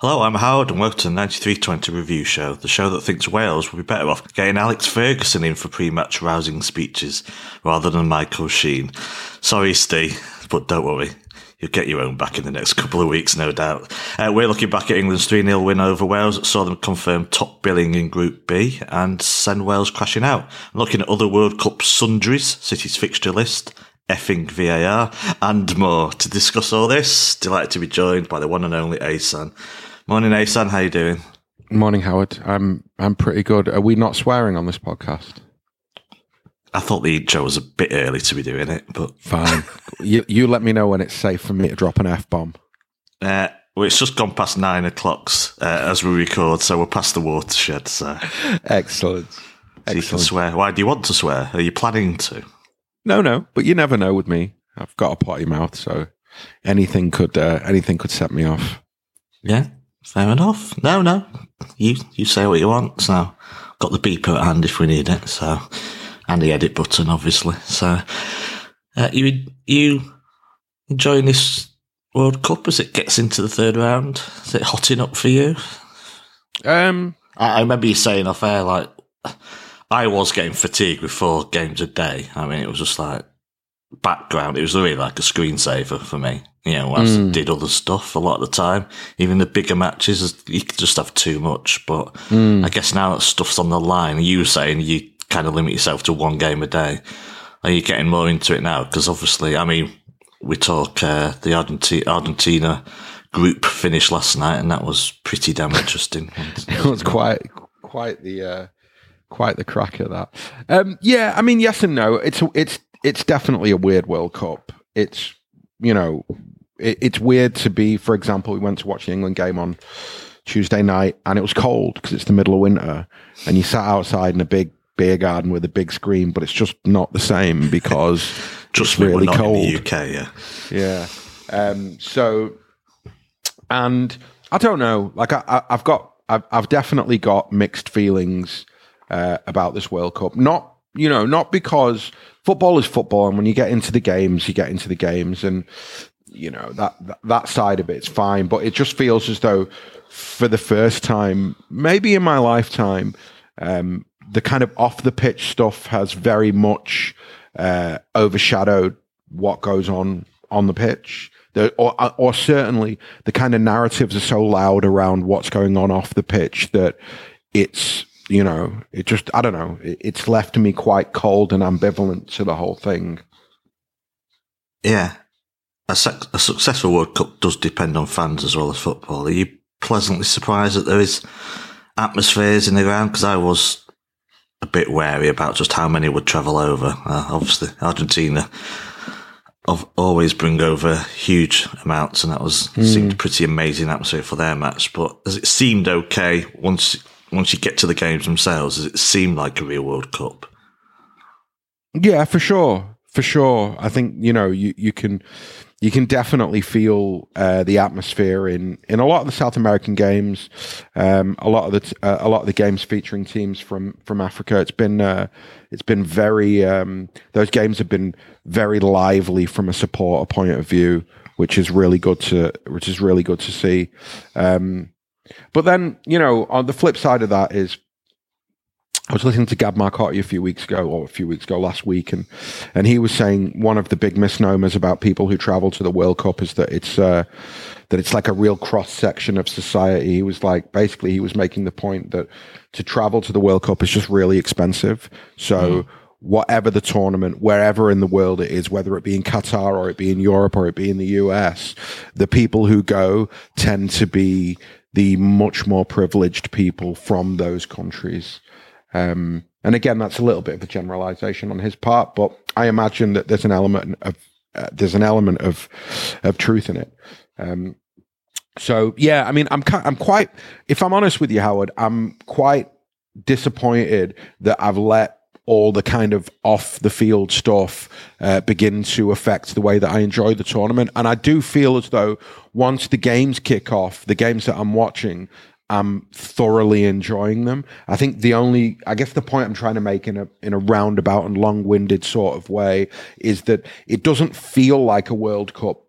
Hello, I'm Howard and welcome to the 9320 Review Show, the show that thinks Wales would be better off getting Alex Ferguson in for pre-match rousing speeches rather than Michael Sheen. Sorry, Steve, but don't worry. You'll get your own back in the next couple of weeks, no doubt. Uh, we're looking back at England's 3 0 win over Wales that saw them confirm top billing in Group B and send Wales crashing out. Looking at other World Cup sundries, City's fixture list, effing VAR, and more. To discuss all this, delighted to be joined by the one and only Asan. Morning, Asan. How you doing? Morning, Howard. I'm I'm pretty good. Are we not swearing on this podcast? I thought the intro was a bit early to be doing it, but fine. you you let me know when it's safe for me to drop an f bomb. Uh, well, it's just gone past nine o'clock uh, as we record, so we're past the watershed. So excellent. So Excellent. you can swear. Why do you want to swear? Are you planning to? No, no. But you never know with me. I've got a potty mouth, so anything could uh, anything could set me off. Yeah, fair enough. No, no. You you say what you want. So got the beeper at hand if we need it. So and the edit button, obviously. So, uh, you you enjoying this World Cup as it gets into the third round? Is it hotting up for you? Um, I, I remember you saying off air like I was getting fatigued with four games a day. I mean, it was just like background. It was really like a screensaver for me. You know, I mm. did other stuff a lot of the time. Even the bigger matches, you could just have too much. But mm. I guess now that stuff's on the line, you were saying you kind of limit yourself to one game a day. Are you getting more into it now? Because obviously, I mean, we talk uh, the Argentina, Argentina group finished last night, and that was pretty damn interesting. it was quite quite the uh, quite the cracker that. Um, yeah, I mean, yes and no. It's it's it's definitely a weird World Cup. It's you know, it, it's weird to be. For example, we went to watch the England game on Tuesday night, and it was cold because it's the middle of winter, and you sat outside in a big beer garden with a big screen, but it's just not the same because just really cold. In the UK, yeah, yeah. Um, so, and I don't know. Like I, have got, I've, I've, definitely got mixed feelings uh, about this World Cup. Not, you know, not because football is football, and when you get into the games, you get into the games, and you know that that, that side of it's fine. But it just feels as though, for the first time, maybe in my lifetime. Um, the kind of off the pitch stuff has very much uh, overshadowed what goes on on the pitch. The, or, or certainly the kind of narratives are so loud around what's going on off the pitch that it's you know it just I don't know it, it's left me quite cold and ambivalent to the whole thing. Yeah, a, a successful World Cup does depend on fans as well as football. Are you pleasantly surprised that there is atmospheres in the ground? Because I was a bit wary about just how many would travel over. Uh, obviously, Argentina always bring over huge amounts, and that was mm. seemed pretty amazing atmosphere for their match. But as it seemed okay once once you get to the games themselves, does it seemed like a real World Cup? Yeah, for sure, for sure. I think you know you you can you can definitely feel uh, the atmosphere in, in a lot of the South American games. Um, a lot of the t- uh, a lot of the games featuring teams from from Africa. It's been uh, it's been very um, those games have been very lively from a supporter point of view, which is really good to which is really good to see. Um, but then you know on the flip side of that is I was listening to Gab Marcotti a few weeks ago, or a few weeks ago last week, and and he was saying one of the big misnomers about people who travel to the World Cup is that it's uh, that it's like a real cross section of society. He was like basically he was making the point that to travel to the World Cup is just really expensive. So. Mm. Whatever the tournament, wherever in the world it is, whether it be in Qatar or it be in Europe or it be in the US, the people who go tend to be the much more privileged people from those countries. Um, and again, that's a little bit of a generalization on his part, but I imagine that there's an element of uh, there's an element of of truth in it. Um, so yeah, I mean, I'm I'm quite, if I'm honest with you, Howard, I'm quite disappointed that I've let all the kind of off the field stuff uh, begin to affect the way that I enjoy the tournament. And I do feel as though once the games kick off, the games that I'm watching, I'm thoroughly enjoying them. I think the only, I guess the point I'm trying to make in a in a roundabout and long-winded sort of way is that it doesn't feel like a World Cup,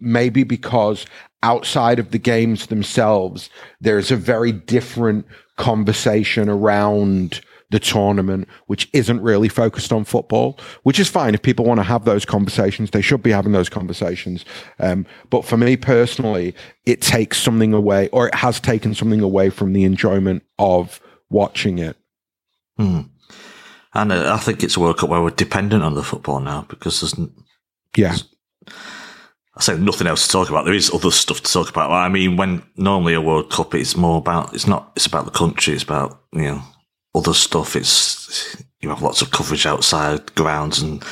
maybe because outside of the games themselves, there's a very different conversation around the tournament, which isn't really focused on football, which is fine. If people want to have those conversations, they should be having those conversations. Um, but for me personally, it takes something away, or it has taken something away from the enjoyment of watching it. Hmm. And I think it's a World Cup where we're dependent on the football now because there's, yeah. There's, I say nothing else to talk about. There is other stuff to talk about. I mean, when normally a World Cup, it's more about it's not it's about the country. It's about you know other stuff. It's you have lots of coverage outside grounds, and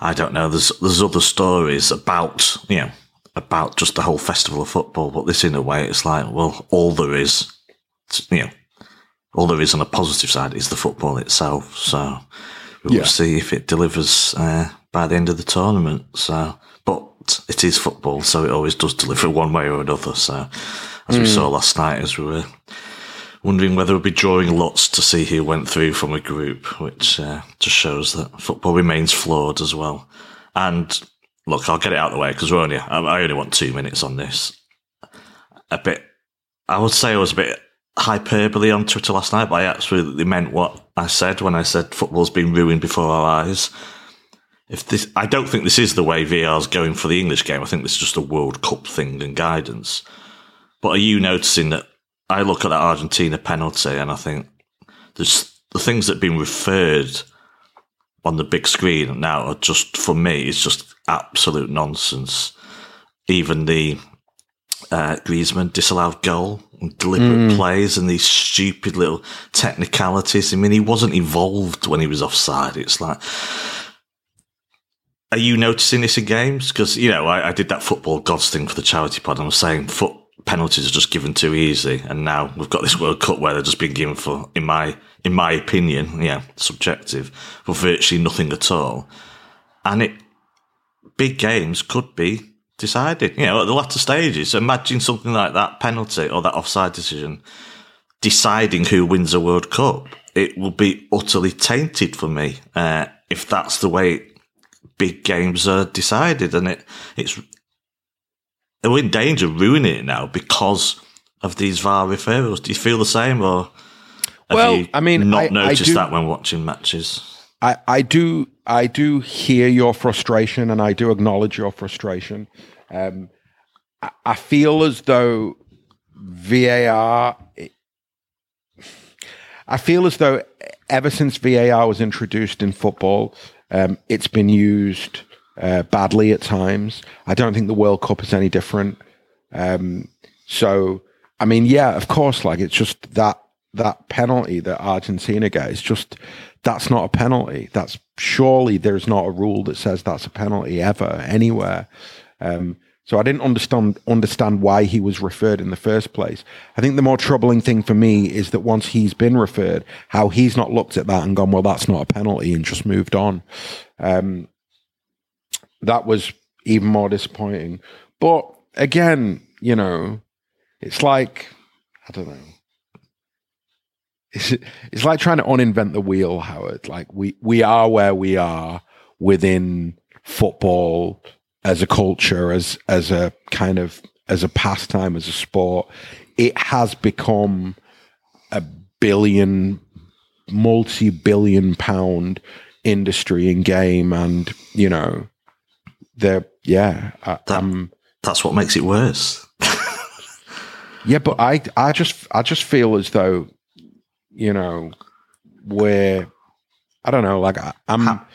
I don't know. There's there's other stories about you know about just the whole festival of football. But this, in a way, it's like well, all there is, you know, all there is on a positive side is the football itself. So we'll yeah. see if it delivers uh, by the end of the tournament. So, but it is football, so it always does deliver one way or another. So, as mm. we saw last night, as we were wondering whether we'd be drawing lots to see who went through from a group, which uh, just shows that football remains flawed as well. And look, I'll get it out of the way because we're only I only want two minutes on this. A bit, I would say I was a bit hyperbole on Twitter last night, but I absolutely meant what I said when I said football's been ruined before our eyes. If this, I don't think this is the way VAR's going for the English game. I think this is just a World Cup thing and guidance. But are you noticing that I look at that Argentina penalty and I think there's the things that have been referred on the big screen now are just for me it's just absolute nonsense. Even the uh, Griezmann disallowed goal, and deliberate mm. plays, and these stupid little technicalities. I mean, he wasn't involved when he was offside. It's like, are you noticing this in games? Because you know, I, I, did that football gods thing for the charity pod, and I was saying foot penalties are just given too easy, and now we've got this World Cup where they're just being given for, in my in my opinion, yeah, subjective, for virtually nothing at all, and it big games could be decided. You know, at the latter stages, imagine something like that penalty or that offside decision deciding who wins a World Cup. It will be utterly tainted for me uh, if that's the way big games are decided, and it it's we're in danger of ruining it now because of these VAR referrals. Do you feel the same, or have well, you I mean, not I, noticed I do, that when watching matches? I, I do I do hear your frustration, and I do acknowledge your frustration. Um, I, I feel as though VAR. I feel as though ever since VAR was introduced in football, um, it's been used uh, badly at times. I don't think the World Cup is any different. Um, so, I mean, yeah, of course, like it's just that that penalty that Argentina gets. Just that's not a penalty. That's surely there's not a rule that says that's a penalty ever anywhere. Um, so I didn't understand understand why he was referred in the first place. I think the more troubling thing for me is that once he's been referred, how he's not looked at that and gone, well, that's not a penalty, and just moved on. Um, that was even more disappointing. But again, you know, it's like I don't know. It's it's like trying to uninvent the wheel, Howard. Like we we are where we are within football as a culture, as as a kind of as a pastime, as a sport. It has become a billion, multi-billion pound industry in game, and you know they're yeah. I, that, um, that's what makes it worse. yeah, but I I just I just feel as though you know we're I don't know like I, am how,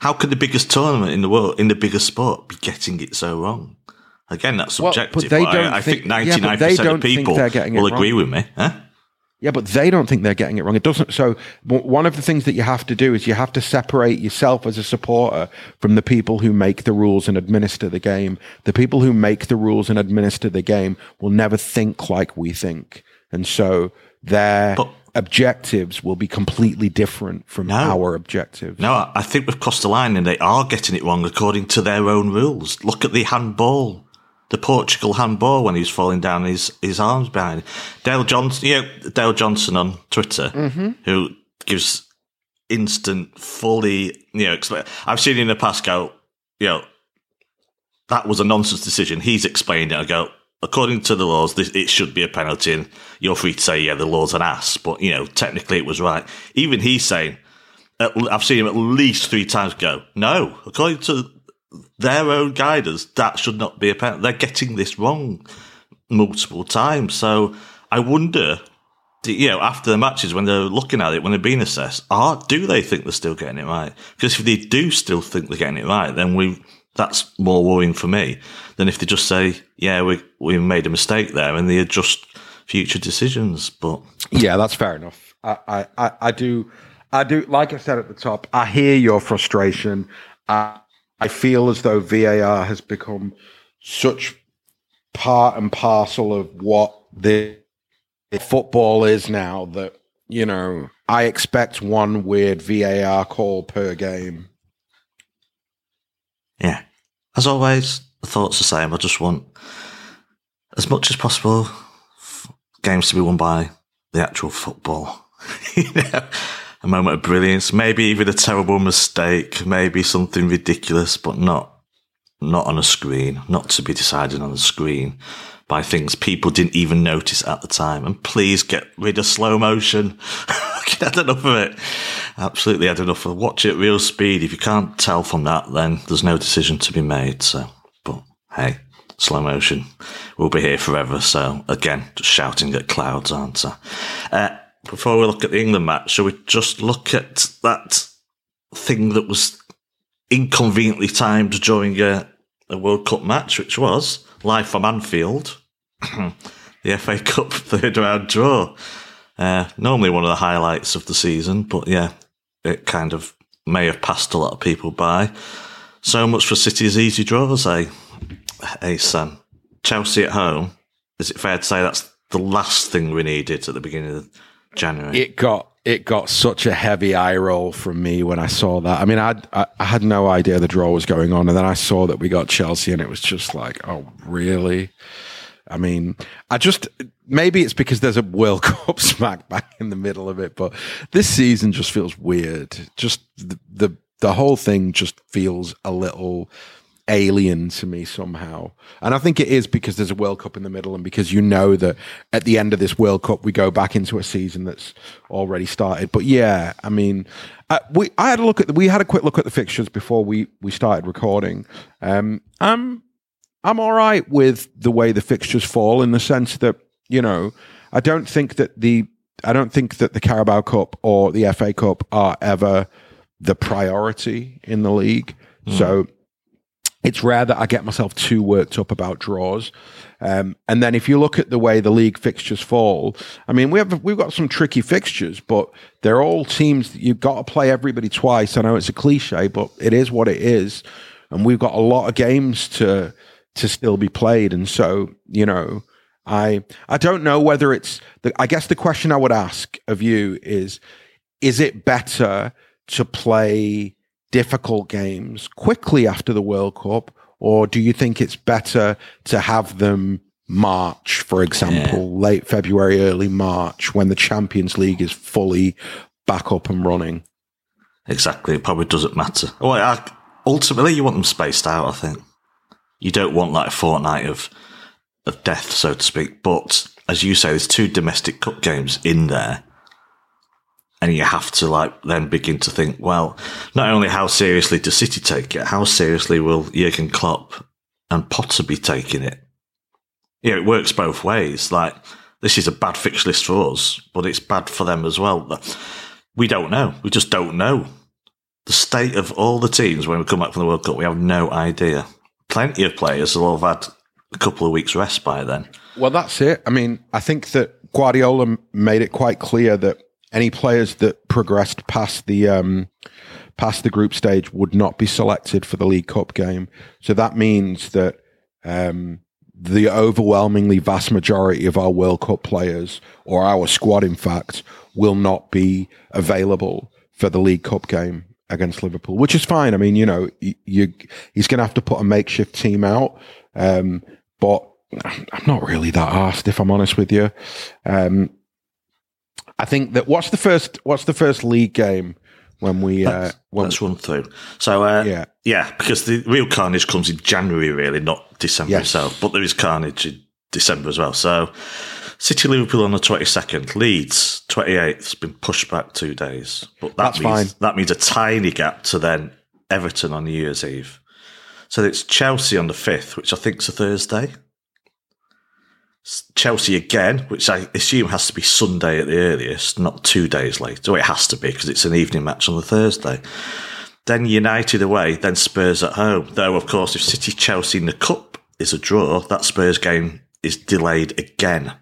how could the biggest tournament in the world in the biggest sport be getting it so wrong? Again, that's subjective. Well, but they don't I, I think ninety nine percent of people will agree with me. Huh? Yeah, but they don't think they're getting it wrong. It doesn't. So one of the things that you have to do is you have to separate yourself as a supporter from the people who make the rules and administer the game. The people who make the rules and administer the game will never think like we think, and so their but, objectives will be completely different from no, our objectives. No, I think we've crossed the line, and they are getting it wrong according to their own rules. Look at the handball the Portugal handball when he was falling down his, his arms behind. Dale Johnson, yeah, Dale Johnson on Twitter, mm-hmm. who gives instant, fully, you know, I've seen in the past go, you know, that was a nonsense decision. He's explained it. I go, according to the laws, this, it should be a penalty, and you're free to say, yeah, the law's an ass, but you know, technically it was right. Even he's saying, I've seen him at least three times go, no, according to their own guidance, that should not be a. They're getting this wrong multiple times. So I wonder, you know, after the matches when they're looking at it, when they're being assessed, are do they think they're still getting it right? Because if they do still think they're getting it right, then we that's more worrying for me than if they just say, yeah, we we made a mistake there and they adjust future decisions. But yeah, that's fair enough. I I, I do. I do, like I said at the top, I hear your frustration. I, I feel as though VAR has become such part and parcel of what the football is now that, you know, I expect one weird VAR call per game. Yeah. As always, the thoughts the same. I just want, as much as possible, games to be won by the actual football. you know? A moment of brilliance, maybe even a terrible mistake, maybe something ridiculous, but not not on a screen, not to be decided on a screen by things people didn't even notice at the time. And please get rid of slow motion. I had enough of it. Absolutely had enough of it. Watch it real speed. If you can't tell from that, then there's no decision to be made. So, but hey, slow motion will be here forever. So again, just shouting at clouds, aren't I? Uh, before we look at the England match, shall we just look at that thing that was inconveniently timed during a, a World Cup match, which was live from Anfield, the FA Cup third round draw. Uh, normally one of the highlights of the season, but yeah, it kind of may have passed a lot of people by. So much for City's easy draws, eh? Hey, son. Chelsea at home. Is it fair to say that's the last thing we needed at the beginning of January? It got it got such a heavy eye roll from me when I saw that. I mean, I'd, I, I had no idea the draw was going on, and then I saw that we got Chelsea, and it was just like, oh, really? I mean, I just maybe it's because there's a World Cup smack back in the middle of it, but this season just feels weird. Just the the, the whole thing just feels a little alien to me somehow. And I think it is because there's a World Cup in the middle and because you know that at the end of this World Cup, we go back into a season that's already started. But yeah, I mean, uh, we, I had a look at, the, we had a quick look at the fixtures before we, we started recording. Um, I'm, I'm all right with the way the fixtures fall in the sense that, you know, I don't think that the, I don't think that the Carabao Cup or the FA Cup are ever the priority in the league. Mm. So it's rare that I get myself too worked up about draws. Um, and then if you look at the way the league fixtures fall, I mean, we have we've got some tricky fixtures, but they're all teams you've got to play everybody twice. I know it's a cliche, but it is what it is, and we've got a lot of games to to still be played. And so, you know, I I don't know whether it's. The, I guess the question I would ask of you is: Is it better to play? Difficult games quickly after the World Cup, or do you think it's better to have them March, for example, yeah. late February, early March, when the Champions League is fully back up and running? Exactly. It probably doesn't matter. Well, I, ultimately, you want them spaced out, I think. You don't want like a fortnight of of death, so to speak. But as you say, there's two domestic cup games in there and you have to like then begin to think, well, not only how seriously does City take it, how seriously will Jurgen Klopp and Potter be taking it? Yeah, it works both ways. Like this is a bad fixture list for us, but it's bad for them as well. We don't know. We just don't know the state of all the teams when we come back from the World Cup. We have no idea. Plenty of players will have had a couple of weeks rest by then. Well, that's it. I mean, I think that Guardiola made it quite clear that any players that progressed past the um, past the group stage would not be selected for the League Cup game. So that means that um, the overwhelmingly vast majority of our World Cup players, or our squad, in fact, will not be available for the League Cup game against Liverpool, which is fine. I mean, you know, you, you he's going to have to put a makeshift team out, um, but I'm not really that asked, if I'm honest with you. Um, I think that what's the first what's the first league game when we uh, when let's run through. So uh, yeah, yeah, because the real carnage comes in January, really, not December yes. itself. But there is carnage in December as well. So City Liverpool on the 22nd, Leeds 28th has been pushed back two days. But that That's means, fine. That means a tiny gap to then Everton on New Year's Eve. So it's Chelsea on the 5th, which I think is a Thursday. Chelsea again, which I assume has to be Sunday at the earliest, not two days later. Oh, it has to be because it's an evening match on the Thursday. Then United away, then Spurs at home. Though, of course, if City Chelsea in the Cup is a draw, that Spurs game is delayed again,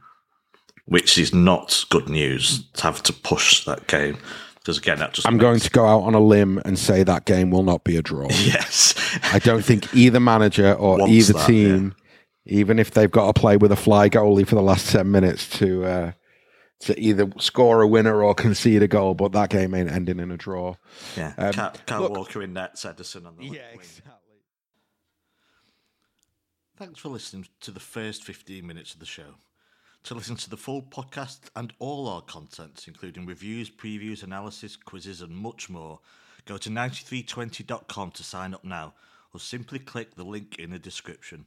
which is not good news to have to push that game. Because again, that just I'm going to go out on a limb and say that game will not be a draw. yes, I don't think either manager or Wants either that, team, even if they've got to play with a fly goalie for the last ten minutes to uh, to either score a winner or concede a goal, but that game ain't ending in a draw. yeah. Um, Cal, Cal look- Walker in nets, Ederson on the wing. exactly. Thanks for listening to the first 15 minutes of the show. To listen to the full podcast and all our content, including reviews, previews, analysis, quizzes, and much more, go to 9320.com to sign up now, or simply click the link in the description.